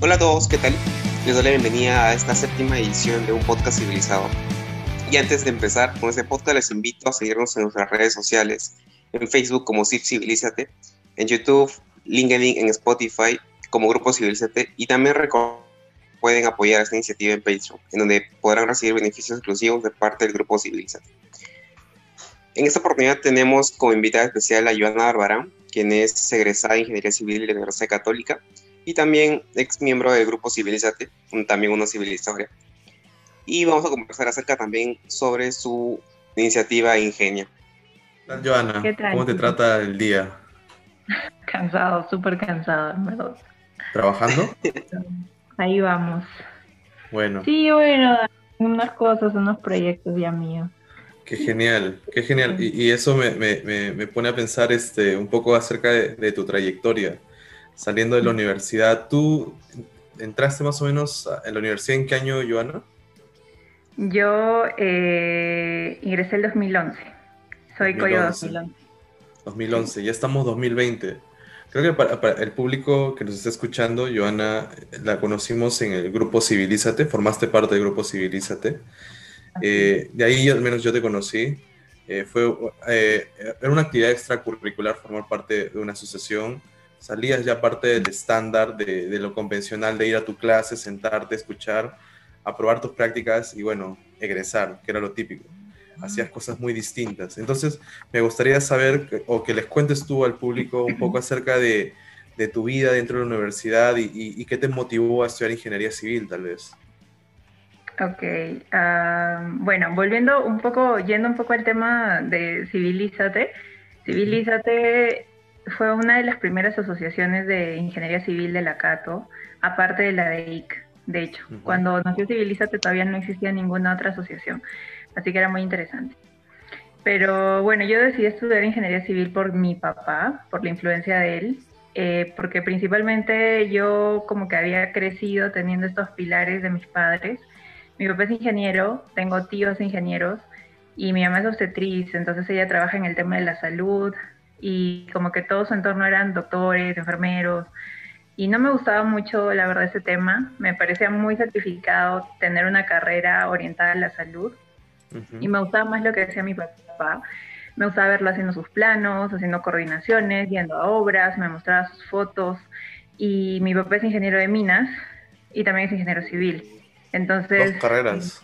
Hola a todos, ¿qué tal? Les doy la bienvenida a esta séptima edición de un podcast civilizado. Y antes de empezar con este podcast, les invito a seguirnos en nuestras redes sociales, en Facebook como CIF Civilízate, en YouTube, LinkedIn, en Spotify como Grupo Civilízate y también pueden apoyar esta iniciativa en Patreon, en donde podrán recibir beneficios exclusivos de parte del Grupo Civilízate. En esta oportunidad tenemos como invitada especial a Joana Barbarán, quien es egresada de Ingeniería Civil de la Universidad Católica y también ex miembro del grupo Civilizate, también una civilizadora. Y vamos a conversar acerca también sobre su iniciativa Ingenia. Joana, ¿cómo te trata el día? Cansado, súper cansado, verdad. ¿Trabajando? Ahí vamos. Bueno. Sí, bueno, unas cosas, unos proyectos ya míos. Qué genial, qué genial. Y, eso me, me, me, pone a pensar este, un poco acerca de, tu trayectoria. Saliendo de la universidad, ¿tú entraste más o menos en la universidad en qué año, Joana? Yo eh, ingresé el 2011. Soy 2011. 2011. 2011, ya estamos 2020. Creo que para, para, el público que nos está escuchando, Joana, la conocimos en el grupo Civilízate, formaste parte del grupo Civilízate. Eh, de ahí al menos yo te conocí. Eh, fue, eh, era una actividad extracurricular formar parte de una asociación. Salías ya parte del estándar, de, de, lo convencional, de ir a tu clase, sentarte, escuchar, aprobar tus prácticas y bueno, egresar, que era lo típico. Hacías cosas muy distintas. Entonces, me gustaría saber o que les cuentes tú al público un poco acerca de, de tu vida dentro de la universidad y, y, y qué te motivó a estudiar ingeniería civil, tal vez. Ok, ah, bueno, volviendo un poco, yendo un poco al tema de Civilízate. Civilízate fue una de las primeras asociaciones de ingeniería civil de la Cato, aparte de la de IC. De hecho, cuando nació Civilízate todavía no existía ninguna otra asociación, así que era muy interesante. Pero bueno, yo decidí estudiar ingeniería civil por mi papá, por la influencia de él, eh, porque principalmente yo como que había crecido teniendo estos pilares de mis padres mi papá es ingeniero, tengo tíos ingenieros y mi mamá es obstetriz, entonces ella trabaja en el tema de la salud y como que todo su entorno eran doctores, enfermeros y no me gustaba mucho la verdad ese tema, me parecía muy sacrificado tener una carrera orientada a la salud y me gustaba más lo que hacía mi papá. Me gustaba verlo haciendo sus planos, haciendo coordinaciones, yendo a obras, me mostraba sus fotos y mi papá es ingeniero de minas y también es ingeniero civil. Entonces... Dos carreras.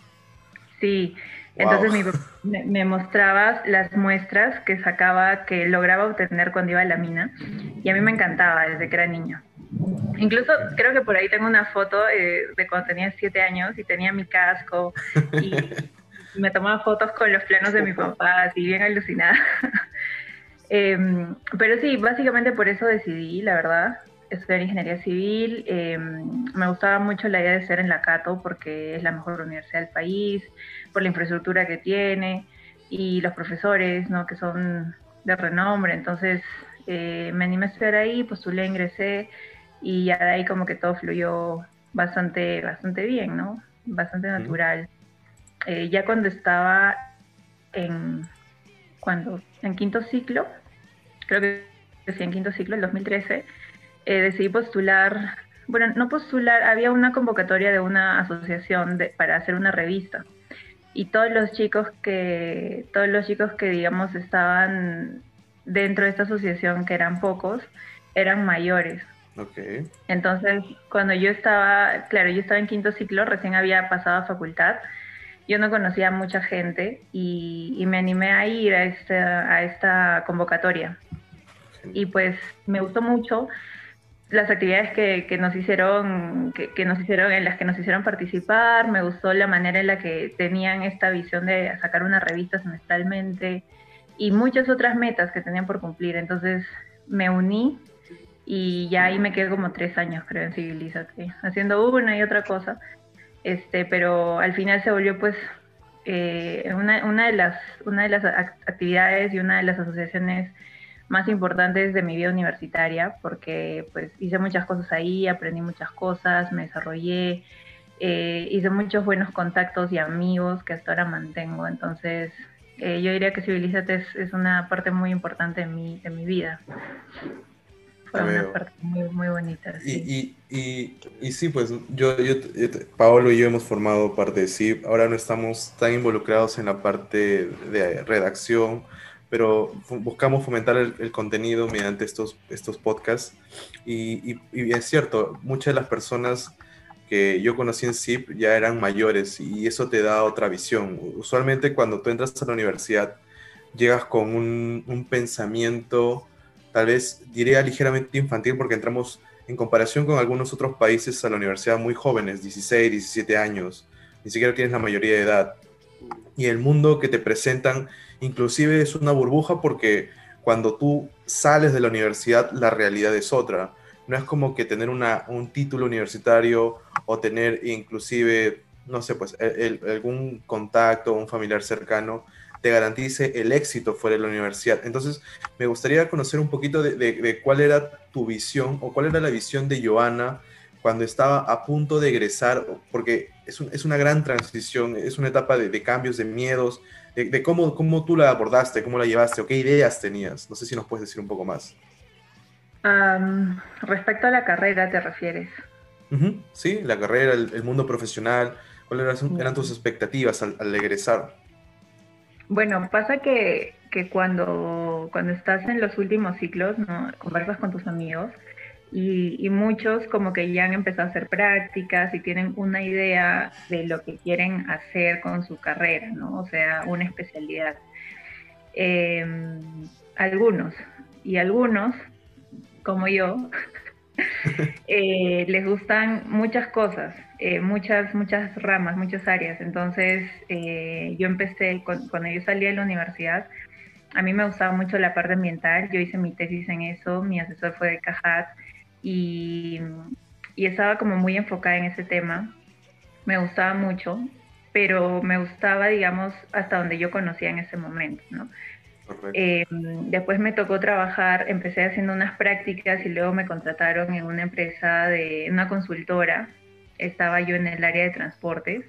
Sí, entonces me, me, mostraba las muestras que sacaba, que lograba obtener cuando iba a la mina, y a mí me encantaba desde que era niño. Incluso creo que por ahí tengo una foto eh, de cuando tenía siete años y tenía mi casco y me tomaba fotos con los planos de mi papá, así bien alucinada. Em, pero sí, básicamente por eso decidí, la verdad estudiar ingeniería civil. Em, me gustaba mucho la idea de ser en la Cato porque es la mejor universidad del país, por la infraestructura que tiene y los profesores, ¿no? Que son de renombre. Entonces eh, me animé a estudiar ahí, postulé, ingresé y ya de ahí como que todo fluyó bastante, bastante bien, ¿no? Bastante natural. Eh, ya cuando estaba en, cuando, en quinto ciclo, creo que sí, en quinto ciclo, el 2013, eh, decidí postular, bueno, no postular, había una convocatoria de una asociación para hacer una revista. Y todos los chicos que, todos los chicos que digamos estaban dentro de esta asociación, que eran pocos, eran mayores. Okay. Entonces, cuando yo estaba, claro, yo estaba en quinto ciclo, recién había pasado a facultad, yo no conocía a mucha gente y, me animé a ir a esta, a esta convocatoria. Y pues me gustó mucho las actividades que, que nos hicieron, que, que, nos hicieron, en las que nos hicieron participar, me gustó la manera en la que tenían esta visión de sacar una revista semestralmente y muchas otras metas que tenían por cumplir. Entonces me uní y ya ahí me quedé como tres años, creo, en Civilízate, haciendo una y otra cosa. Este, pero al final se volvió pues eh, una, una, de las, una de las actividades y una de las asociaciones más importantes de mi vida universitaria, porque pues hice muchas cosas ahí, aprendí muchas cosas, me desarrollé, eh, hice muchos buenos contactos y amigos que hasta ahora mantengo. Entonces, eh, yo diría que Civilízate es, una parte muy importante de mi, de mi vida. fue una parte muy, muy bonita. Sí. Y, y, y, sí, pues yo, yo, Paolo y yo hemos formado parte de SIP. Ahora no estamos tan involucrados en la parte de redacción, pero buscamos fomentar el, contenido mediante estos, estos podcasts. Y, y, es cierto, muchas de las personas que yo conocí en SIP ya eran mayores y eso te da otra visión. Usualmente cuando tú entras a la universidad, llegas con un, un pensamiento tal vez diría ligeramente infantil porque entramos en comparación con algunos otros países a la universidad muy jóvenes, 16, 17 años, ni siquiera tienes la mayoría de edad. Y el mundo que te presentan inclusive es una burbuja porque cuando tú sales de la universidad la realidad es otra. No es como que tener un título universitario o tener inclusive, no sé, pues algún contacto, un familiar cercano te garantice el éxito fuera de la universidad. Entonces, me gustaría conocer un poquito de, cuál era tu visión o cuál era la visión de Joana cuando estaba a punto de egresar, porque es, es una gran transición, es una etapa de, cambios, de miedos, de, cómo, cómo tú la abordaste, cómo la llevaste o qué ideas tenías. No sé si nos puedes decir un poco más. respecto a la carrera, ¿te refieres? Sí, la carrera, el, mundo profesional, ¿cuáles eran, tus expectativas al, al egresar? Bueno, pasa que, que, cuando, cuando estás en los últimos ciclos, ¿no? Conversas con tus amigos y, muchos como que ya han empezado a hacer prácticas y tienen una idea de lo que quieren hacer con su carrera, ¿no? O sea, una especialidad. Em, algunos, y algunos, como yo, eh, les gustan muchas cosas, eh, muchas, muchas ramas, muchas áreas. Entonces, eh, yo empecé, cuando yo salí de la universidad, a mí me gustaba mucho la parte ambiental, yo hice mi tesis en eso, mi asesor fue de Cajat y, y estaba como muy enfocada en ese tema. Me gustaba mucho, pero me gustaba, digamos, hasta donde yo conocía en ese momento, ¿no? Eh, después me tocó trabajar, empecé haciendo unas prácticas y luego me contrataron en una empresa de una consultora. Estaba yo en el área de transportes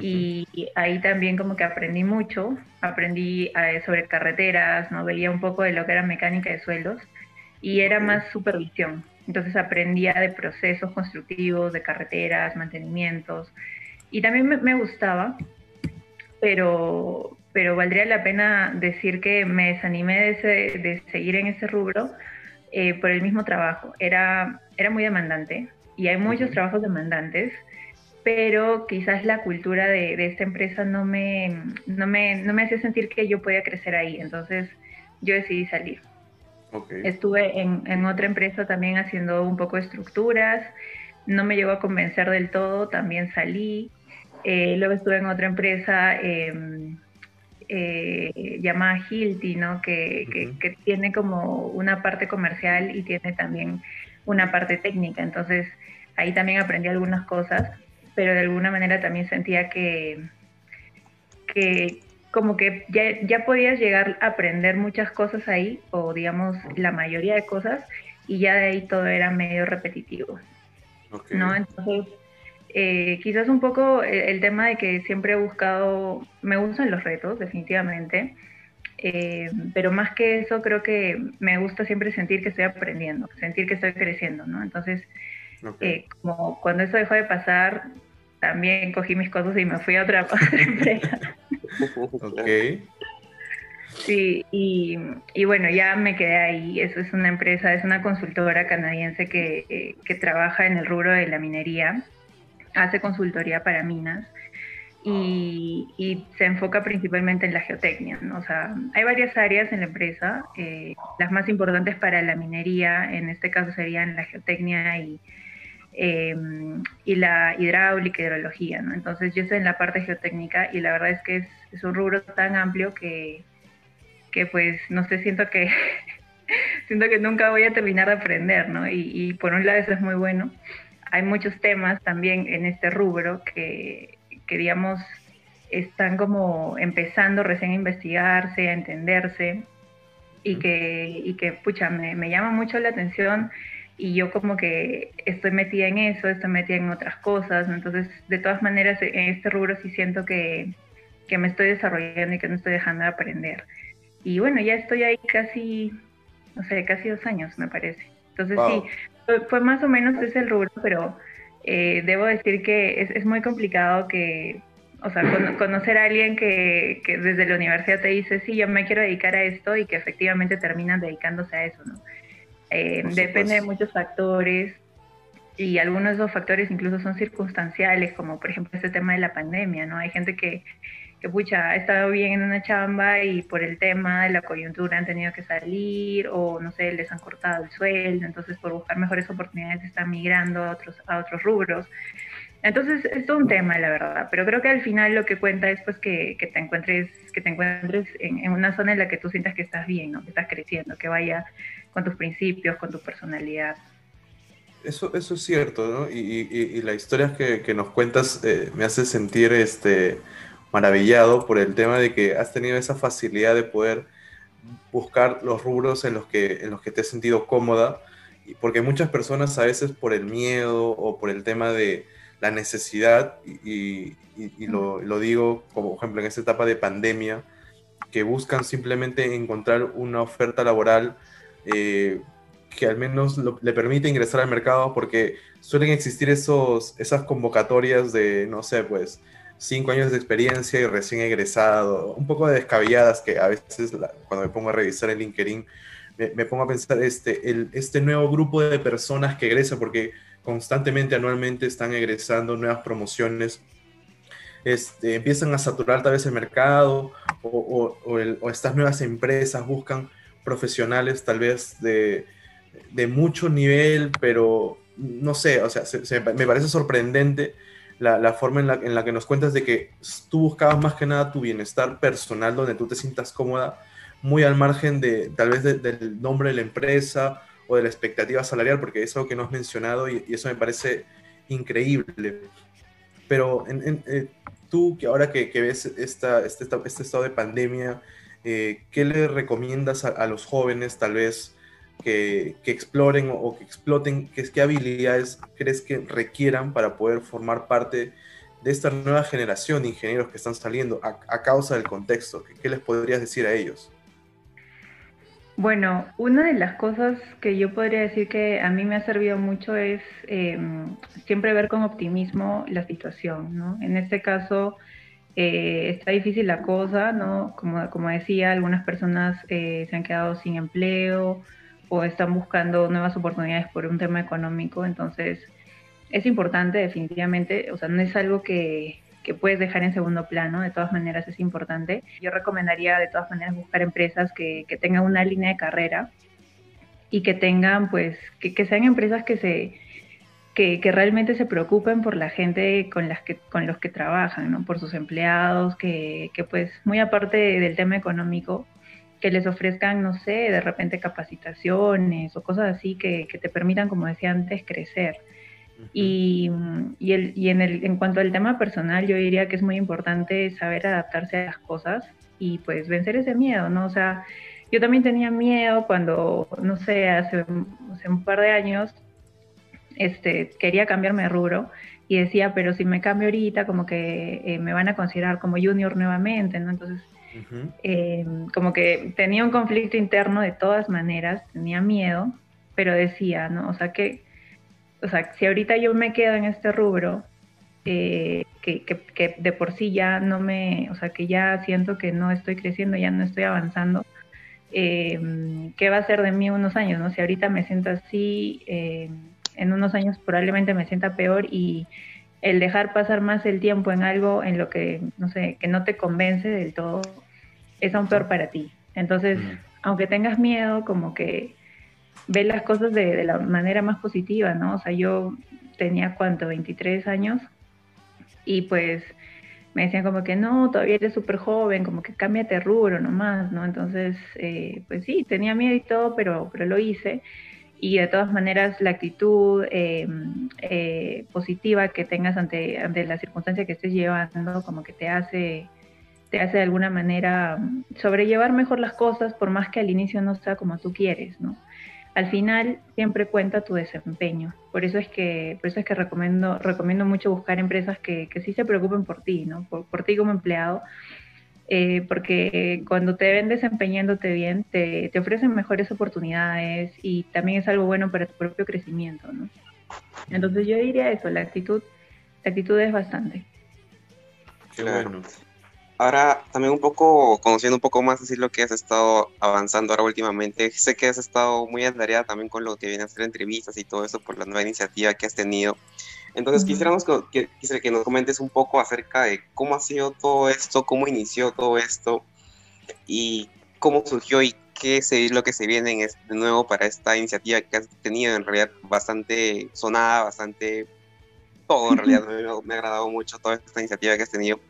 y ahí también como que aprendí mucho. Aprendí eh, sobre carreteras, no veía un poco de lo que era mecánica de suelos y era más supervisión. Entonces aprendía de procesos constructivos, de carreteras, mantenimientos y también me, me gustaba, pero pero valdría la pena decir que me desanimé de, seguir en ese rubro eh, por el mismo trabajo. Era, era muy demandante y hay muchos trabajos demandantes, pero quizás la cultura de, esta empresa no me, no, me, no me hacía sentir que yo podía crecer ahí, entonces yo decidí salir. Estuve en, en, otra empresa también haciendo un poco de estructuras, no me llegó a convencer del todo, también salí. Eh, luego estuve en otra empresa eh, eh, llamada Hilti, ¿no? Que, que, tiene como una parte comercial y tiene también una parte técnica. Entonces ahí también aprendí algunas cosas, pero de alguna manera también sentía que, que como que ya, ya podías llegar a aprender muchas cosas ahí, o digamos la mayoría de cosas, y ya de ahí todo era medio repetitivo. ¿no? Entonces eh, quizás un poco eh, el, tema de que siempre he buscado, me gustan los retos, definitivamente, eh, pero más que eso creo que me gusta siempre sentir que estoy aprendiendo, sentir que estoy creciendo, ¿no? Entonces, como cuando eso dejó de pasar, también cogí mis cosas y me fui a otra, empresa. ok. Sí, y, y, bueno, ya me quedé ahí. Eso es una empresa, es una consultora canadiense que, que trabaja en el rubro de la minería hace consultoría para minas y, se enfoca principalmente en la geotecnia. ¿no? O sea, hay varias áreas en la empresa, eh, las más importantes para la minería, en este caso serían la geotecnia y, em, y la hidráulica, hidrología. ¿no? Entonces yo estoy en la parte geotécnica y la verdad es que es, un rubro tan amplio que, que pues no sé, siento que... siento que nunca voy a terminar de aprender, ¿no? Y, y por un lado eso es muy bueno, hay muchos temas también en este rubro que, que digamos, están como empezando recién a investigarse, a entenderse y que, y que pucha, me, me, llama mucho la atención y yo como que estoy metida en eso, estoy metida en otras cosas, entonces de todas maneras en este rubro sí siento que, que me estoy desarrollando y que no estoy dejando de aprender. Y bueno, ya estoy ahí casi, no sé, casi dos años me parece. Entonces sí, fue, más o menos ese el rubro, pero eh, debo decir que es, es, muy complicado que, o sea, conocer a alguien que, que, desde la universidad te dice, sí, yo me quiero dedicar a esto y que efectivamente terminan dedicándose a eso, ¿no? Eh, depende de muchos factores y algunos de esos factores incluso son circunstanciales, como por ejemplo este tema de la pandemia, ¿no? Hay gente que, que pucha, ha estado bien en una chamba y por el tema de la coyuntura han tenido que salir o no sé, les han cortado el sueldo, entonces por buscar mejores oportunidades están migrando a otros, a otros rubros. Entonces es todo un tema, la verdad, pero creo que al final lo que cuenta es pues que, que te encuentres, que te encuentres en, en, una zona en la que tú sientas que estás bien, ¿no? que estás creciendo, que vaya con tus principios, con tu personalidad. Eso, eso es cierto, ¿no? Y, y, y la historia que, que nos cuentas eh, me hace sentir este, maravillado por el tema de que has tenido esa facilidad de poder buscar los rubros en los que, en los que te has sentido cómoda, porque muchas personas a veces por el miedo o por el tema de la necesidad, y, y lo, lo, digo como ejemplo en esta etapa de pandemia, que buscan simplemente encontrar una oferta laboral eh, que al menos lo, le permite ingresar al mercado porque suelen existir esos, esas convocatorias de, no sé, pues, cinco años de experiencia y recién egresado, un poco de descabelladas que a veces la, cuando me pongo a revisar el LinkedIn me, me, pongo a pensar este, el, este nuevo grupo de personas que egresa, porque constantemente, anualmente están egresando nuevas promociones, este, empiezan a saturar tal vez el mercado o, estas nuevas empresas buscan profesionales tal vez de, de mucho nivel, pero no sé, o sea, se, se, me parece sorprendente la, forma en la, en la, que nos cuentas de que tú buscabas más que nada tu bienestar personal, donde tú te sientas cómoda, muy al margen de tal vez de, del nombre de la empresa o de la expectativa salarial, porque es algo que no has mencionado y, eso me parece increíble. Pero eh, tú, que ahora que, ves esta, este, este estado de pandemia, eh, ¿qué le recomiendas a, los jóvenes tal vez que, exploren o, que exploten? ¿qué, ¿Qué habilidades crees que requieran para poder formar parte de esta nueva generación de ingenieros que están saliendo a, a causa del contexto? ¿Qué, ¿Qué les podrías decir a ellos? Bueno, una de las cosas que yo podría decir que a mí me ha servido mucho es eh, siempre ver con optimismo la situación, ¿no? En este caso, eh, está difícil la cosa, ¿no? Como, como decía, algunas personas eh, se han quedado sin empleo o están buscando nuevas oportunidades por un tema económico, entonces es importante definitivamente, o sea, no es algo que, que puedes dejar en segundo plano, de todas maneras es importante. Yo recomendaría de todas maneras buscar empresas que, que tengan una línea de carrera y que tengan, pues, que, que sean empresas que se que, que, realmente se preocupen por la gente con, las que, con los que trabajan, ¿no? por sus empleados, que, que pues muy aparte del tema económico, que les ofrezcan, no sé, de repente capacitaciones o cosas así que, que te permitan, como decía antes, crecer. Y, y, el, y en, el, en cuanto al tema personal, yo diría que es muy importante saber adaptarse a las cosas y pues vencer ese miedo, ¿no? O sea, yo también tenía miedo cuando, no sé, hace, hace un par de años este, quería cambiarme de rubro y decía, pero si me cambio ahorita, como que eh, me van a considerar como junior nuevamente, ¿no? Entonces, uh -huh. eh, como que tenía un conflicto interno de todas maneras, tenía miedo, pero decía, ¿no? O sea, que, o sea, si ahorita yo me quedo en este rubro, eh, que, que, que, de por sí ya no me, o sea, que ya siento que no estoy creciendo, ya no estoy avanzando, eh, ¿qué va a ser de mí unos años, no? Si ahorita me siento así, eh, en unos años probablemente me sienta peor y el dejar pasar más el tiempo en algo en lo que, no sé, que no te convence del todo, es aún peor para ti. Entonces, aunque tengas miedo, como que ve las cosas de, de, la manera más positiva, ¿no? O sea, yo tenía, ¿cuánto? 23 años y pues me decían como que no, todavía eres súper joven, como que cámbiate rubro nomás, ¿no? Entonces, eh, pues sí, tenía miedo y todo, pero, pero lo hice y de todas maneras la actitud eh, eh, positiva que tengas ante, ante la circunstancia que estés llevando como que te hace te hace de alguna manera sobrellevar mejor las cosas por más que al inicio no sea como tú quieres no al final siempre cuenta tu desempeño por eso es que por eso es que recomiendo recomiendo mucho buscar empresas que, que sí se preocupen por ti no por, por ti como empleado eh, porque cuando te ven desempeñándote bien, te, te, ofrecen mejores oportunidades y también es algo bueno para tu propio crecimiento, ¿no? Entonces yo diría eso, la actitud, la actitud es bastante. Qué bueno. Ahora, también un poco, conociendo un poco más decir lo que has estado avanzando ahora últimamente, sé que has estado muy atareada también con lo que viene a ser entrevistas y todo eso por la nueva iniciativa que has tenido. Entonces, quisiéramos que, que, nos comentes un poco acerca de cómo ha sido todo esto, cómo inició todo esto y cómo surgió y qué es lo que se viene de nuevo para esta iniciativa que has tenido, en realidad bastante sonada, bastante todo, en realidad me, me ha agradado mucho toda esta iniciativa que has tenido.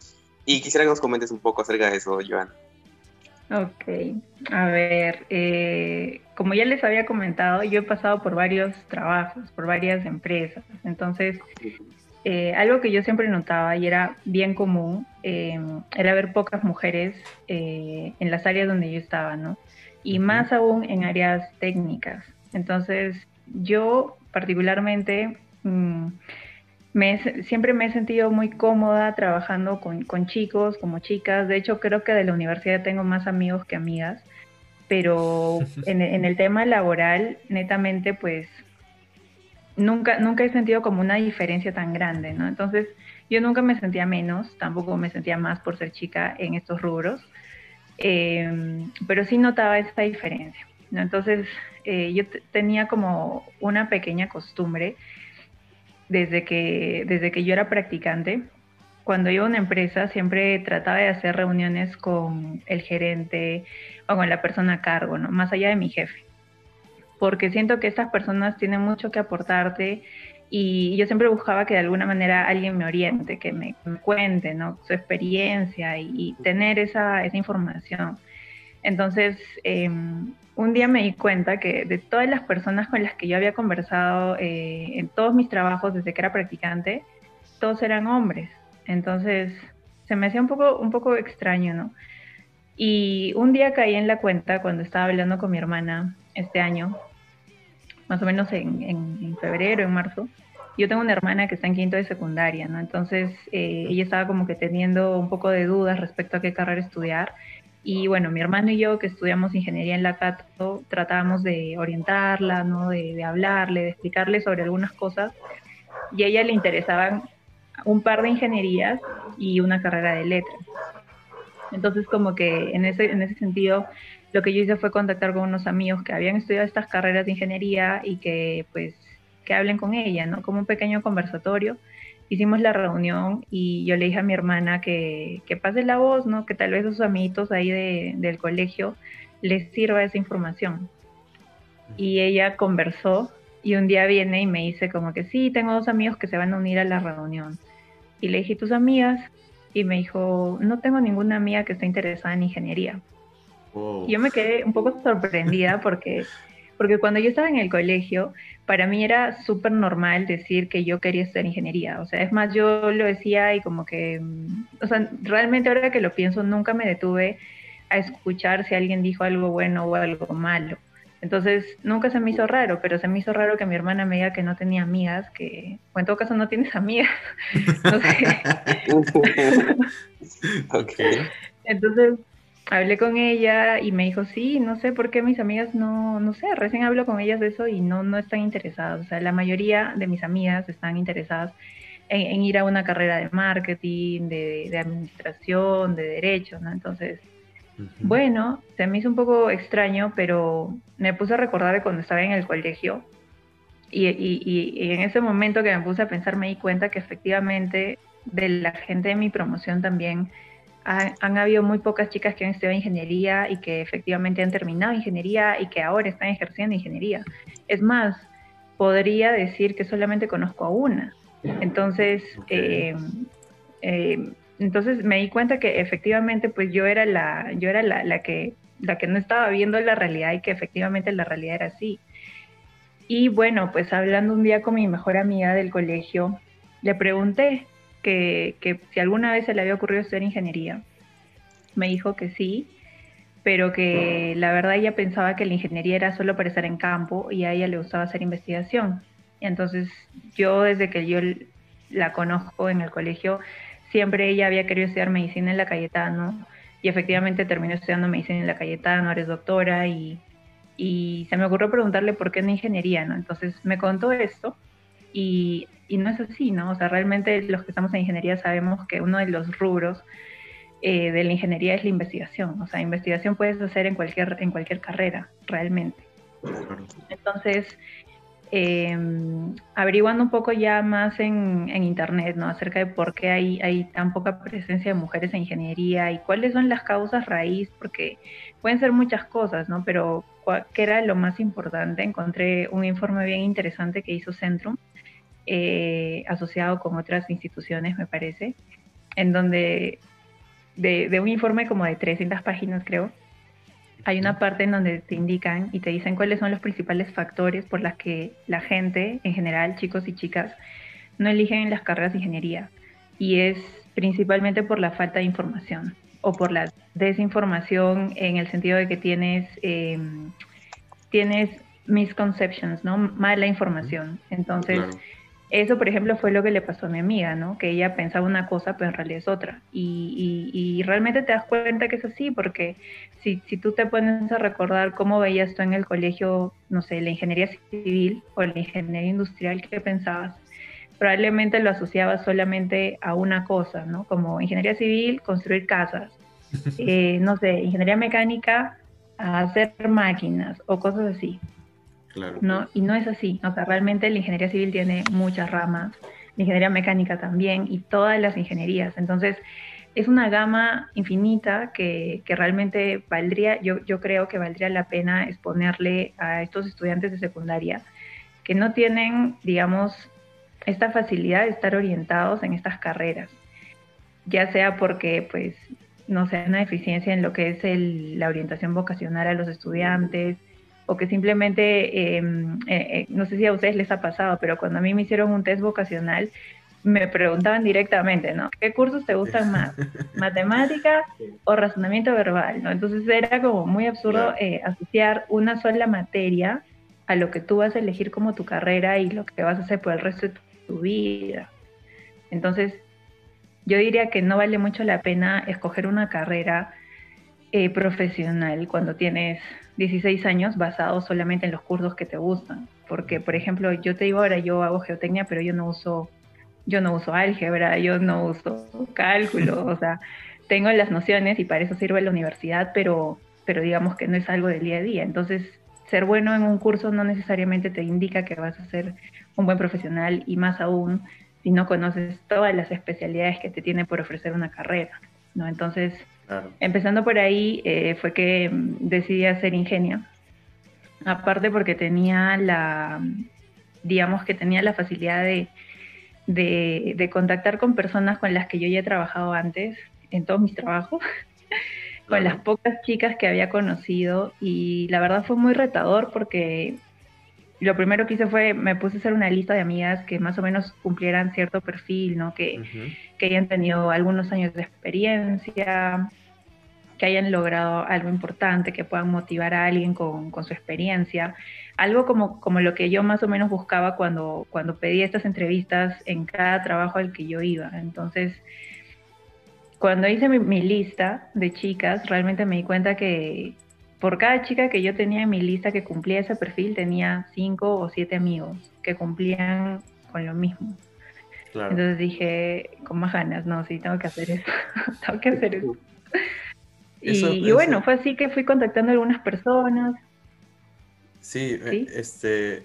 Y quisiera que nos comentes un poco acerca de eso, Joana. Ok, a ver, eh, como ya les había comentado, yo he pasado por varios trabajos, por varias empresas, entonces eh, algo que yo siempre notaba y era bien común em, era ver pocas mujeres eh, en las áreas donde yo estaba, ¿no? Y más aún en áreas técnicas. Entonces, yo particularmente mm, siempre me he sentido muy cómoda trabajando con, chicos, como chicas. De hecho, creo que de la universidad tengo más amigos que amigas. Pero en, el tema laboral, netamente, pues nunca, nunca he sentido como una diferencia tan grande, ¿no? Entonces, yo nunca me sentía menos, tampoco me sentía más por ser chica en estos rubros. Em, pero sí notaba esta diferencia. ¿no? Entonces, eh, yo tenía como una pequeña costumbre desde que, desde que yo era practicante. Cuando iba a una empresa siempre trataba de hacer reuniones con el gerente o con la persona a cargo, ¿no? más allá de mi jefe. Porque siento que estas personas tienen mucho que aportarte y yo siempre buscaba que de alguna manera alguien me oriente, que me, cuente ¿no? su experiencia y, tener esa, esa, información. Entonces, em, un día me di cuenta que de todas las personas con las que yo había conversado eh, en todos mis trabajos desde que era practicante, todos eran hombres. Entonces se me hacía un poco, un poco extraño, ¿no? Y un día caí en la cuenta cuando estaba hablando con mi hermana este año, más o menos en, en, febrero, en marzo. Yo tengo una hermana que está en quinto de secundaria, ¿no? Entonces eh, ella estaba como que teniendo un poco de dudas respecto a qué carrera estudiar y bueno, mi hermano y yo que estudiamos ingeniería en la Cato, tratábamos de orientarla, ¿no? de, hablarle, de explicarle sobre algunas cosas. Y a ella le interesaban un par de ingenierías y una carrera de letras. Entonces, como que en ese, en ese sentido, lo que yo hice fue contactar con unos amigos que habían estudiado estas carreras de ingeniería y que, pues, que hablen con ella, ¿no? Como un pequeño conversatorio hicimos la reunión y yo le dije a mi hermana que, que pase la voz, ¿no? Que tal vez a sus amiguitos ahí de, del colegio les sirva esa información. Y ella conversó y un día viene y me dice como que sí, tengo dos amigos que se van a unir a la reunión. Y le dije, ¿tus amigas? Y me dijo, no tengo ninguna amiga que esté interesada en ingeniería. Y yo me quedé un poco sorprendida porque porque cuando yo estaba en el colegio, para mí era súper normal decir que yo quería estudiar ingeniería. O sea, es más, yo lo decía y como que, mm, o sea, realmente ahora que lo pienso, nunca me detuve a escuchar si alguien dijo algo bueno o algo malo. Entonces, nunca se me hizo raro, pero se me hizo raro que mi hermana me diga que no tenía amigas, que, o en todo caso no tienes amigas. sé. Entonces, hablé con ella y me dijo, sí, no sé por qué mis amigas no, no sé, recién hablo con ellas de eso y no, no están interesadas. O sea, la mayoría de mis amigas están interesadas en, ir a una carrera de marketing, de, administración, de derecho, ¿no? Entonces, bueno, se me hizo un poco extraño, pero me puse a recordar de cuando estaba en el colegio y, y, y en ese momento que me puse a pensar me di cuenta que efectivamente de la gente de mi promoción también han habido muy pocas chicas que han estudiado ingeniería y que efectivamente han terminado ingeniería y que ahora están ejerciendo ingeniería. Es más, podría decir que solamente conozco a una. Entonces, eh, eh, entonces me di cuenta que efectivamente pues yo era la, yo era la, la, que, la que no estaba viendo la realidad y que efectivamente la realidad era así. Y bueno, pues hablando un día con mi mejor amiga del colegio, le pregunté, que, si alguna vez se le había ocurrido estudiar ingeniería. Me dijo que sí, pero que la verdad ella pensaba que la ingeniería era solo para estar en campo y a ella le gustaba hacer investigación. Entonces yo desde que yo la conozco en el colegio, siempre ella había querido estudiar medicina en la Cayetano y efectivamente terminé estudiando medicina en la Cayetano, eres doctora y, y se me ocurrió preguntarle por qué en ingeniería, ¿no? Entonces me contó esto y, y, no es así, ¿no? O sea, realmente los que estamos en ingeniería sabemos que uno de los rubros eh, de la ingeniería es la investigación, o sea, investigación puedes hacer en cualquier, en cualquier carrera, realmente. Entonces, eh, averiguando un poco ya más en, internet, ¿no? Acerca de por qué hay, hay tan poca presencia de mujeres en ingeniería y cuáles son las causas raíz, porque pueden ser muchas cosas, ¿no? Pero ¿qué era lo más importante? Encontré un informe bien interesante que hizo Centrum, eh, asociado con otras instituciones, me parece, en donde de, de un informe como de 300 páginas, creo, hay una parte en donde te indican y te dicen cuáles son los principales factores por las que la gente, en general, chicos y chicas, no eligen las carreras de ingeniería. Y es principalmente por la falta de información o por la desinformación en el sentido de que tienes, em, tienes misconceptions, ¿no? Mala información. Entonces, eso, por ejemplo, fue lo que le pasó a mi amiga, ¿no? Que ella pensaba una cosa, pero en realidad es otra. Y, y, realmente te das cuenta que es así, porque si, si, tú te pones a recordar cómo veías tú en el colegio, no sé, la ingeniería civil o la ingeniería industrial, ¿qué pensabas? Probablemente lo asociabas solamente a una cosa, ¿no? Como ingeniería civil, construir casas. Eh, no sé, ingeniería mecánica, hacer máquinas o cosas así. ¿No? Y no es así. O sea, realmente la ingeniería civil tiene muchas ramas, la ingeniería mecánica también y todas las ingenierías. Entonces, es una gama infinita que, que realmente valdría, yo, yo creo que valdría la pena exponerle a estos estudiantes de secundaria que no tienen, digamos, esta facilidad de estar orientados en estas carreras, ya sea porque, pues, no sea una deficiencia en lo que es el, la orientación vocacional a los estudiantes, o que simplemente, em, eh, eh, no sé si a ustedes les ha pasado, pero cuando a mí me hicieron un test vocacional, me preguntaban directamente, ¿no? ¿Qué cursos te gustan más? ¿Matemática o razonamiento verbal? ¿no? Entonces era como muy absurdo eh, asociar una sola materia a lo que tú vas a elegir como tu carrera y lo que vas a hacer por el resto de tu vida. Entonces, yo diría que no vale mucho la pena escoger una carrera profesional cuando tienes 16 años basado solamente en los cursos que te gustan. Porque, por ejemplo, yo te digo ahora, yo hago geotecnia, pero yo no uso, yo no uso álgebra, yo no uso cálculo, o sea, tengo las nociones y para eso sirve la universidad, pero, pero digamos que no es algo del día a día. Entonces, ser bueno en un curso no necesariamente te indica que vas a ser un buen profesional y más aún si no conoces todas las especialidades que te tiene por ofrecer una carrera, ¿no? Entonces, Empezando por ahí eh, fue que mm, decidí hacer ingenia. Aparte porque tenía la, digamos que tenía la facilidad de, de, contactar con personas con las que yo ya he trabajado antes, en todos mis trabajos, con las pocas chicas que había conocido. Y la verdad fue muy retador porque lo primero que hice fue, me puse a hacer una lista de amigas que más o menos cumplieran cierto perfil, ¿no? Que, que hayan tenido algunos años de experiencia, que hayan logrado algo importante, que puedan motivar a alguien con, con, su experiencia. Algo como, como lo que yo más o menos buscaba cuando, cuando pedí estas entrevistas en cada trabajo al que yo iba. Entonces, cuando hice mi, mi lista de chicas, realmente me di cuenta que, por cada chica que yo tenía en mi lista que cumplía ese perfil, tenía cinco o siete amigos que cumplían con lo mismo. Entonces dije, con más ganas, no, sí, tengo que hacer eso, tengo que hacer eso. y, bueno, fue así que fui contactando a algunas personas. Sí, este,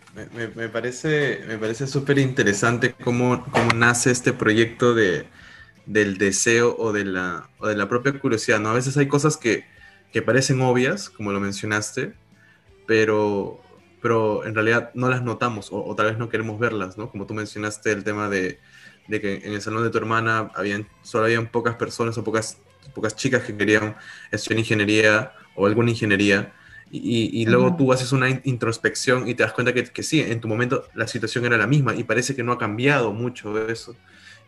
me, parece, me parece súper interesante cómo, cómo nace este proyecto de, del deseo o de, la, o de la propia curiosidad, ¿no? A veces hay cosas que, que parecen obvias, como lo mencionaste, pero, pero en realidad no las notamos o, tal vez no queremos verlas, ¿no? Como tú mencionaste el tema de, de, que en el salón de tu hermana habían, solo habían pocas personas o pocas, pocas chicas que querían estudiar ingeniería o alguna ingeniería. Y, y, luego tú haces una introspección y te das cuenta que, que, sí, en tu momento la situación era la misma y parece que no ha cambiado mucho eso.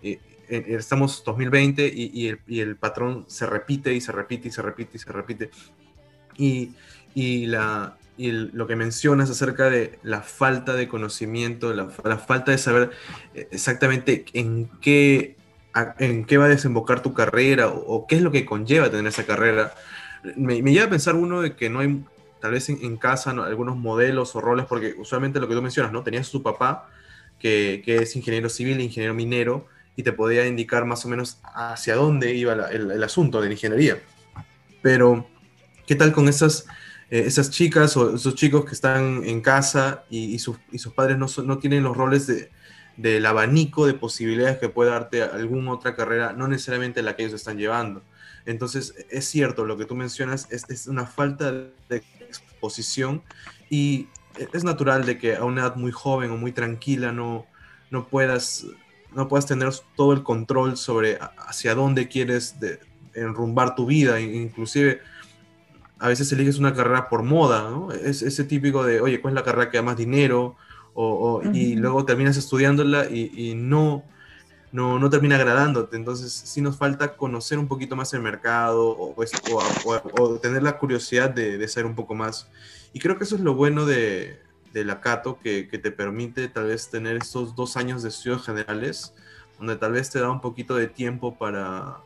Y, estamos 2020 y, el, y, el, patrón se repite y se repite y se repite y se repite. Y, y la, y lo que mencionas acerca de la falta de conocimiento, la, la, falta de saber exactamente en qué, en qué va a desembocar tu carrera o, qué es lo que conlleva tener esa carrera. Me, lleva a pensar uno de que no hay, tal vez en, casa, algunos modelos o roles, porque usualmente lo que tú mencionas, ¿no? Tenías tu papá, que, que, es ingeniero civil, ingeniero minero, y te podía indicar más o menos hacia dónde iba el, asunto de ingeniería. Pero, ¿qué tal con esas, eh, esas chicas o esos chicos que están en casa y, sus, y sus, padres no, no tienen los roles de, del abanico de posibilidades que puede darte alguna otra carrera, no necesariamente la que ellos están llevando. Entonces, es cierto, lo que tú mencionas es, es una falta de exposición y es natural de que a una edad muy joven o muy tranquila no, no, puedas, no puedas tener todo el control sobre hacia dónde quieres enrumbar tu vida, inclusive a veces eliges una carrera por moda, ¿no? Es ese típico de, oye, ¿cuál es la carrera que da más dinero? y luego terminas estudiándola y, no, no, no, termina agradándote. Entonces sí nos falta conocer un poquito más el mercado o, pues, tener la curiosidad de, de, saber un poco más. Y creo que eso es lo bueno de, de la Cato, que, que, te permite tal vez tener estos dos años de estudios generales, donde tal vez te da un poquito de tiempo para,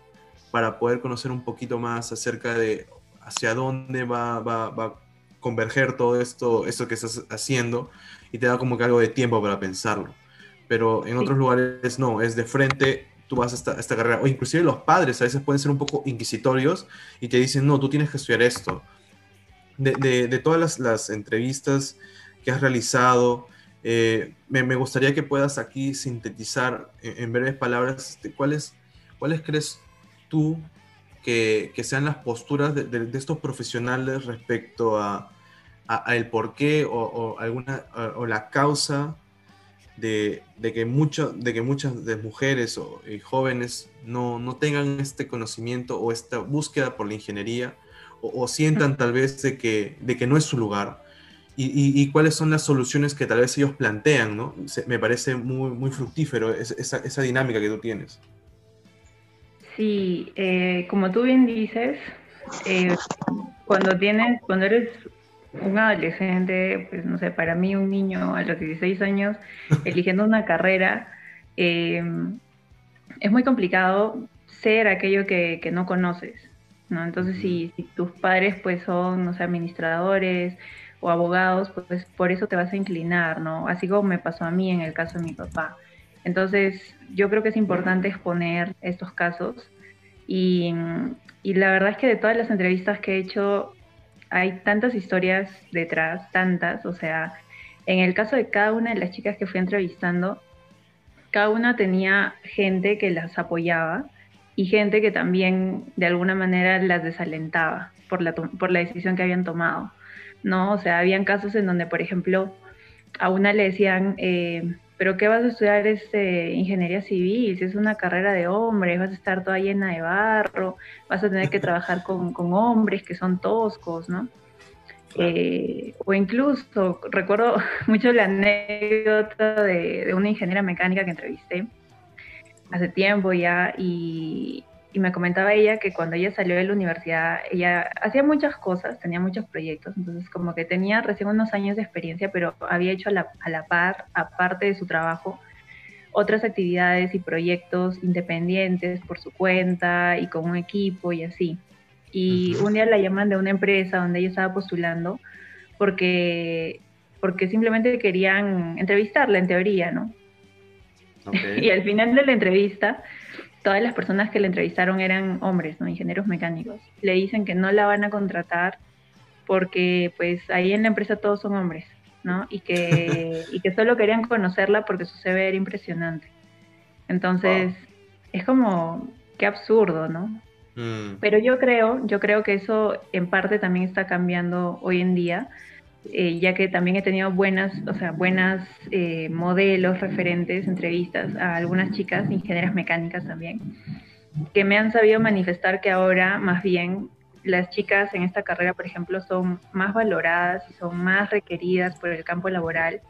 para poder conocer un poquito más acerca de hacia dónde va, va, va a converger todo esto, esto que estás haciendo y te da como que algo de tiempo para pensarlo. Pero en otros lugares no, es de frente, tú vas a esta, esta, carrera, o inclusive los padres a veces pueden ser un poco inquisitorios y te dicen, no, tú tienes que estudiar esto. De, de, todas las, las, entrevistas que has realizado, eh, me, me, gustaría que puedas aquí sintetizar en, breves palabras este, cuáles, cuáles crees tú que, que, sean las posturas de, de estos profesionales respecto a, a, el porqué o, alguna o la causa de, de, que mucho, de que muchas de mujeres o jóvenes no, no, tengan este conocimiento o esta búsqueda por la ingeniería o, sientan tal vez de que, de que no es su lugar y, y, cuáles son las soluciones que tal vez ellos plantean, ¿no? me parece muy, muy fructífero esa, esa, dinámica que tú tienes. Sí, eh, como tú bien dices, eh, cuando tienes, cuando eres un adolescente, pues no sé, para mí un niño a los 16 años eligiendo una carrera, eh, es muy complicado ser aquello que, no conoces, ¿no? Entonces, si, tus padres pues son, no sé, administradores o abogados, pues por eso te vas a inclinar, ¿no? Así como me pasó a mí en el caso de mi papá. Entonces, yo creo que es importante exponer estos casos y, y la verdad es que de todas las entrevistas que he hecho, hay tantas historias detrás, tantas, o sea, en el caso de cada una de las chicas que fui entrevistando, cada una tenía gente que las apoyaba y gente que también de alguna manera las desalentaba por la, por la decisión que habían tomado, ¿no? O sea, habían casos en donde, por ejemplo, a una le decían, eh, pero ¿qué vas a estudiar este, ingeniería civil? Si es una carrera de hombres, vas a estar toda llena de barro, vas a tener que trabajar con, hombres que son toscos, ¿no? Eh, o incluso, recuerdo mucho la anécdota de, una ingeniera mecánica que entrevisté hace tiempo ya y, y me comentaba ella que cuando ella salió de la universidad, ella hacía muchas cosas, tenía muchos proyectos, entonces como que tenía recién unos años de experiencia, pero había hecho a la, a la par, aparte de su trabajo, otras actividades y proyectos independientes por su cuenta y con un equipo y así. Y un día la llaman de una empresa donde ella estaba postulando porque, porque simplemente querían entrevistarla en teoría, ¿no? y al final de la entrevista todas las personas que le entrevistaron eran hombres, ¿no? Ingenieros mecánicos. Le dicen que no la van a contratar porque pues ahí en la empresa todos son hombres, ¿no? Y que, y que solo querían conocerla porque su CV era impresionante. Entonces, es como, qué absurdo, ¿no? Mm. Pero yo creo, yo creo que eso en parte también está cambiando hoy en día eh, ya que también he tenido buenas, o sea, buenas eh, modelos, referentes, entrevistas a algunas chicas, ingenieras mecánicas también, que me han sabido manifestar que ahora más bien las chicas en esta carrera, por ejemplo, son más valoradas y son más requeridas por el campo laboral,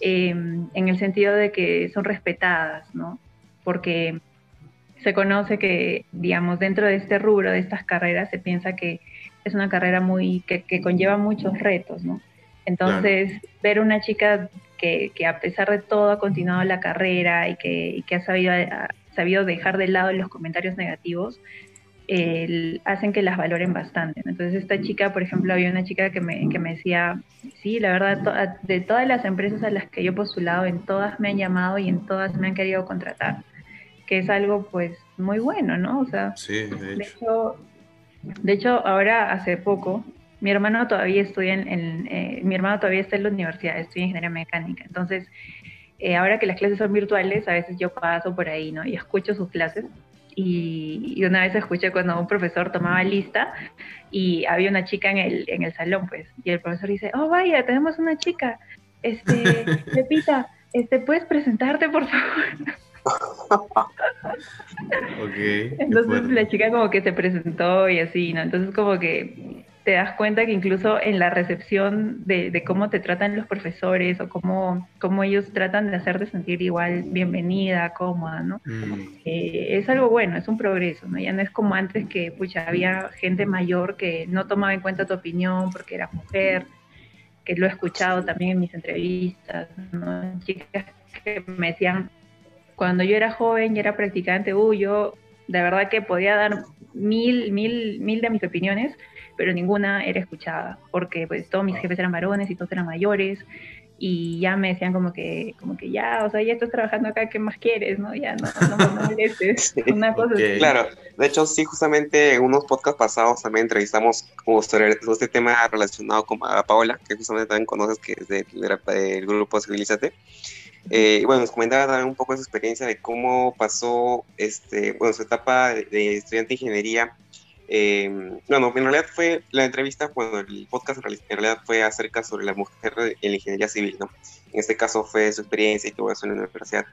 em, en el sentido de que son respetadas, ¿no? Porque se conoce que, digamos, dentro de este rubro, de estas carreras, se piensa que es una carrera muy, que, que conlleva muchos retos, ¿no? Entonces, ver una chica que, que, a pesar de todo ha continuado la carrera y que, que ha sabido sabido dejar de lado los comentarios negativos, hacen que las valoren bastante. Entonces esta chica, por ejemplo, había una chica que me, que me decía, sí, la verdad, de todas las empresas a las que yo he postulado, en todas me han llamado y en todas me han querido contratar, que es algo pues muy bueno, ¿no? O sea, sí, de hecho. De hecho, ahora hace poco, mi hermano todavía estudia en, eh, mi hermano todavía está en la universidad, estudia ingeniería mecánica. Entonces, eh, ahora que las clases son virtuales, a veces yo paso por ahí, ¿no? Y escucho sus clases y, una vez escuché cuando un profesor tomaba lista y había una chica en el, en el salón, pues, y el profesor dice, oh, vaya, tenemos una chica, este, Pepita, este, ¿puedes presentarte, por favor? Okay, Entonces la chica como que se presentó y así, ¿no? Entonces como que te das cuenta que incluso en la recepción de, cómo te tratan los profesores o cómo, cómo, ellos tratan de hacerte sentir igual bienvenida, cómoda, ¿no? Mm. Eh, es algo bueno, es un progreso, ¿no? Ya no es como antes que, pucha, había gente mayor que no tomaba en cuenta tu opinión porque eras mujer, que lo he escuchado también en mis entrevistas, ¿no? Chicas que me decían, cuando yo era joven y era practicante, uy, yo de verdad que podía dar mil, mil, mil de mis opiniones, pero ninguna era escuchada, porque pues todos mis jefes eran varones y todos eran mayores, y ya me decían como que, como que ya, o sea, ya estás trabajando acá, ¿qué más quieres? ¿no? Ya no, no, no molestes, una cosa Claro, de hecho sí, justamente en unos podcasts pasados también entrevistamos sobre, este tema relacionado con a Paola, que justamente también conoces que es del, grupo Civilízate. Eh, bueno, nos comentaba también un poco esa experiencia de cómo pasó este, bueno, su etapa de, de estudiante de ingeniería eh, bueno, en realidad fue la entrevista, bueno, el podcast en realidad fue acerca sobre la mujer en la ingeniería civil, ¿no? En este caso fue su experiencia y todo eso en la universidad.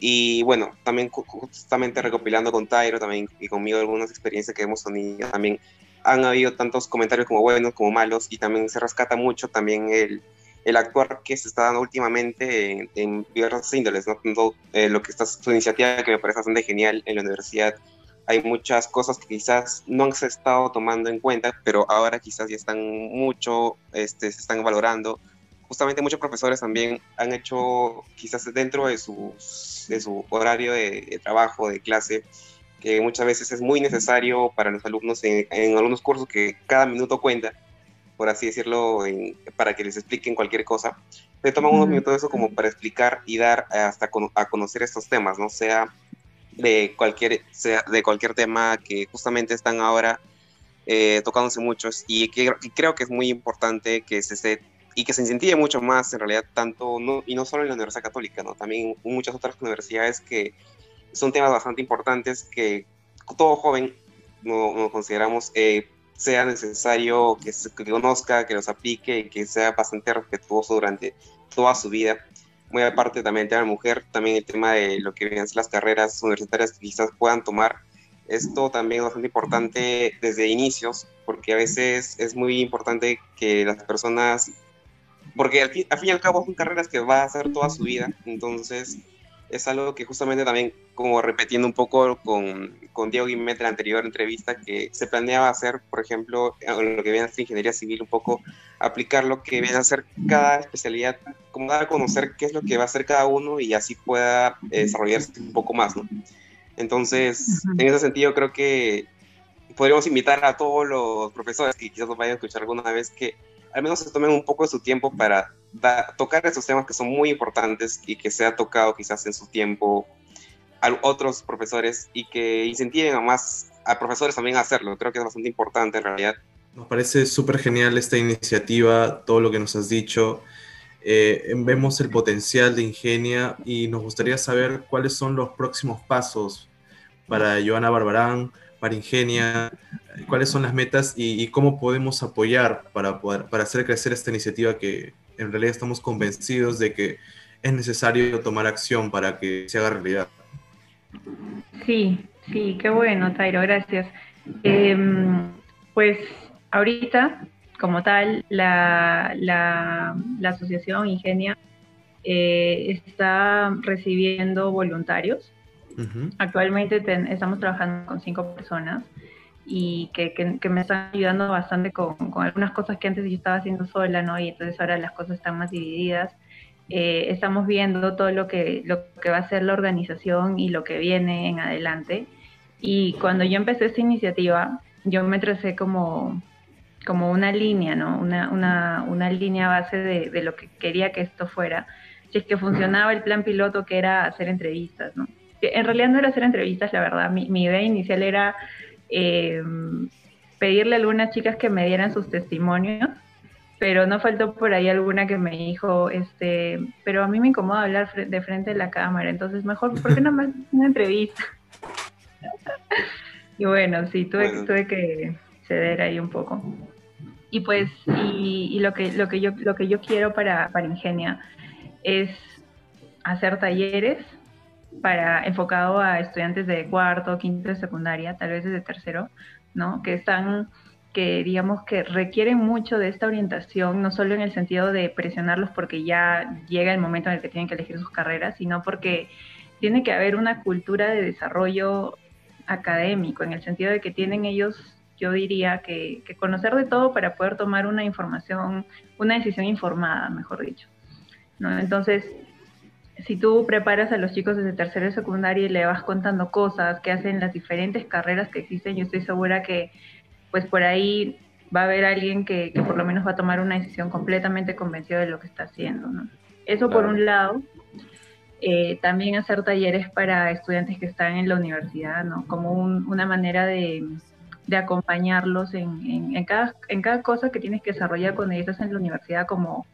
Y bueno, también justamente recopilando con Tyro también y conmigo algunas experiencias que hemos tenido, también han habido tantos comentarios como buenos como malos y también se rescata mucho también el, el actuar que se está dando últimamente en, en diversas índoles, ¿no? Eh, lo que está su iniciativa que me parece bastante genial en la universidad hay muchas cosas que quizás no se estado tomando en cuenta, pero ahora quizás ya están mucho, este, se están valorando. Justamente muchos profesores también han hecho, quizás dentro de su, de su horario de, trabajo, de clase, que muchas veces es muy necesario para los alumnos en, algunos cursos que cada minuto cuenta, por así decirlo, para que les expliquen cualquier cosa. Se toman unos minutos de eso como para explicar y dar hasta a conocer estos temas, ¿no? Sea de cualquier, sea, de cualquier tema que justamente están ahora eh, tocándose muchos y, que, creo que es muy importante que se esté y que se incentive mucho más en realidad tanto no, y no solo en la Universidad Católica, ¿no? también en muchas otras universidades que son temas bastante importantes que todo joven no, consideramos eh, sea necesario que, que conozca, que los aplique y que sea bastante respetuoso durante toda su vida muy aparte también el tema de la mujer, también el tema de lo que vienen las carreras universitarias que quizás puedan tomar. Esto también es bastante importante desde inicios, porque a veces es muy importante que las personas, porque al fin, al fin y al cabo son carreras que va a hacer toda su vida, entonces es algo que justamente también, como repitiendo un poco con, con Diego Guimet en la anterior entrevista, que se planeaba hacer, por ejemplo, en lo que viene a ser ingeniería civil, un poco aplicar lo que viene a ser cada especialidad, como dar a conocer qué es lo que va a hacer cada uno y así pueda eh, desarrollarse un poco más, ¿no? Entonces, en ese sentido, creo que podríamos invitar a todos los profesores que quizás nos vayan a escuchar alguna vez que al menos se tomen un poco de su tiempo para tocar esos temas que son muy importantes y que se ha tocado quizás en su tiempo a otros profesores y que incentiven a más a profesores también a hacerlo. Creo que es bastante importante en realidad. Nos parece súper genial esta iniciativa, todo lo que nos has dicho. Eh, vemos el potencial de Ingenia y nos gustaría saber cuáles son los próximos pasos para Joana Barbarán, para Ingenia, cuáles son las metas y, cómo podemos apoyar para, poder, para hacer crecer esta iniciativa que en realidad estamos convencidos de que es necesario tomar acción para que se haga realidad. Sí, sí, qué bueno, Tairo, gracias. Em, pues ahorita, como tal, la, la, Asociación Ingenia eh, está recibiendo voluntarios. Actualmente estamos trabajando con cinco personas y que, que, me están ayudando bastante con, con, algunas cosas que antes yo estaba haciendo sola, ¿no? Y entonces ahora las cosas están más divididas. eh, estamos viendo todo lo que, lo que va a ser la organización y lo que viene en adelante. Y cuando yo empecé esta iniciativa, yo me tracé como, como una línea, ¿no? Una, una, una línea base de, de, lo que quería que esto fuera. Si es que funcionaba el plan piloto, que era hacer entrevistas, ¿no? En realidad no era hacer entrevistas, la verdad. Mi, mi idea inicial era eh, pedirle a algunas chicas que me dieran sus testimonios, pero no faltó por ahí alguna que me dijo, este, pero a mí me incomoda hablar de frente a la cámara, entonces mejor, ¿por qué no me una entrevista? y bueno, sí, tuve, tuve que ceder ahí un poco. Y pues, y, lo que lo que yo lo que yo quiero para, para Ingenia es hacer talleres para enfocado a estudiantes de cuarto, quinto de secundaria, tal vez desde tercero, ¿no? Que están que digamos que requieren mucho de esta orientación, no solo en el sentido de presionarlos porque ya llega el momento en el que tienen que elegir sus carreras, sino porque tiene que haber una cultura de desarrollo académico, en el sentido de que tienen ellos, yo diría, que, que conocer de todo para poder tomar una información, una decisión informada, mejor dicho. ¿no? Entonces, si tú preparas a los chicos desde tercero y secundaria y le vas contando cosas que hacen las diferentes carreras que existen, yo estoy segura que pues por ahí va a haber alguien que, por lo menos va a tomar una decisión completamente convencido de lo que está haciendo. ¿no? Eso por un lado. Eh, también hacer talleres para estudiantes que están en la universidad, ¿no? como una manera de, acompañarlos en, en, cada, en cada cosa que tienes que desarrollar cuando estás en la universidad como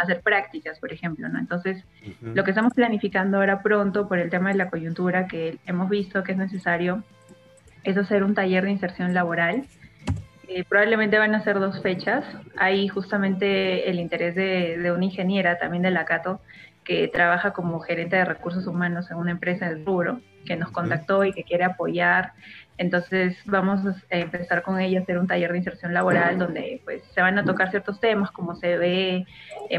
hacer prácticas, por ejemplo, ¿no? Entonces, lo que estamos planificando ahora pronto por el tema de la coyuntura que hemos visto que es necesario es hacer un taller de inserción laboral. Eh, probablemente van a ser dos fechas. Hay justamente el interés de, de una ingeniera también de la Cato que trabaja como gerente de recursos humanos en una empresa del rubro, que nos contactó y que quiere apoyar entonces vamos a empezar con ella a hacer un taller de inserción laboral donde pues se van a tocar ciertos temas como en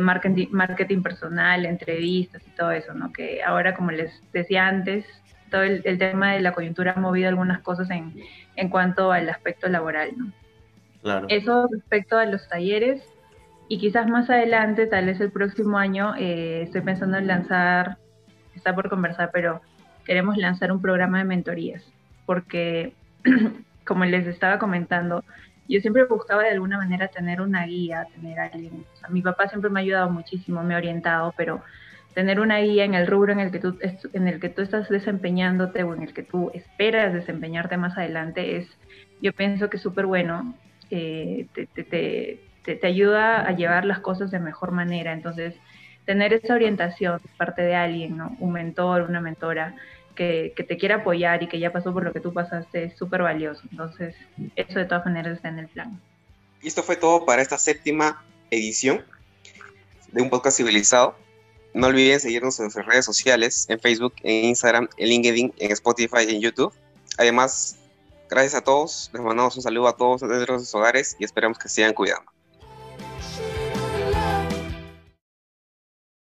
marketing, marketing personal, entrevistas y todo eso, ¿no? Que ahora, como les decía antes, todo el, tema de la coyuntura ha movido algunas cosas en, en cuanto al aspecto laboral, ¿no? Claro. Eso respecto a los talleres y quizás más adelante, tal vez el próximo año, eh, estoy pensando en lanzar, está por conversar, pero queremos lanzar un programa de mentorías porque, como les estaba comentando, yo siempre buscaba de alguna manera tener una guía, tener alguien. O sea, mi papá siempre me ha ayudado muchísimo, me ha orientado, pero tener una guía en el rubro en el que tú, en el que tú estás desempeñándote o en el que tú esperas desempeñarte más adelante es, yo pienso que es súper bueno, eh, te, te, te, te, ayuda a llevar las cosas de mejor manera. Entonces, tener esa orientación parte de alguien, ¿no? un mentor, una mentora, que, te quiera apoyar y que ya pasó por lo que tú pasaste es súper valioso. Entonces, eso de todas maneras está en el plan. Y esto fue todo para esta séptima edición de un podcast civilizado. No olviden seguirnos en nuestras redes sociales, en Facebook, en Instagram, en LinkedIn, en Spotify y en YouTube. Además, gracias a todos, les mandamos un saludo a todos desde los hogares y esperamos que sigan cuidando.